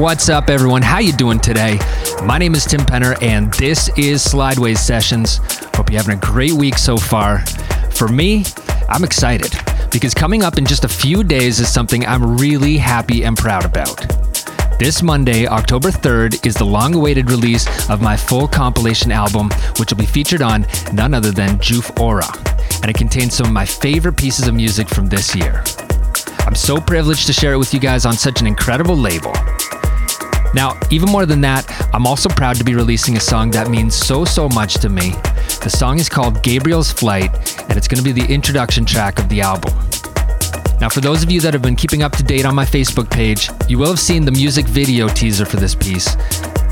What's up everyone? How you doing today? My name is Tim Penner and this is Slideways Sessions. Hope you're having a great week so far. For me, I'm excited because coming up in just a few days is something I'm really happy and proud about. This Monday, October 3rd, is the long awaited release of my full compilation album, which will be featured on none other than Joof Aura. And it contains some of my favorite pieces of music from this year. I'm so privileged to share it with you guys on such an incredible label. Now, even more than that, I'm also proud to be releasing a song that means so, so much to me. The song is called Gabriel's Flight, and it's going to be the introduction track of the album. Now, for those of you that have been keeping up to date on my Facebook page, you will have seen the music video teaser for this piece.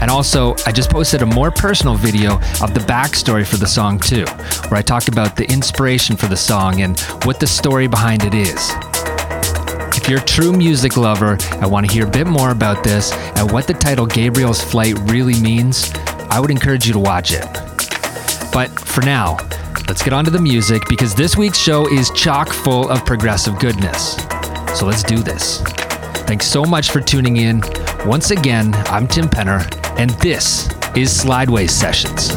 And also, I just posted a more personal video of the backstory for the song, too, where I talk about the inspiration for the song and what the story behind it is. If you're a true music lover and want to hear a bit more about this and what the title Gabriel's Flight really means, I would encourage you to watch it. But for now, let's get on to the music because this week's show is chock full of progressive goodness. So let's do this. Thanks so much for tuning in. Once again, I'm Tim Penner, and this is Slideways Sessions.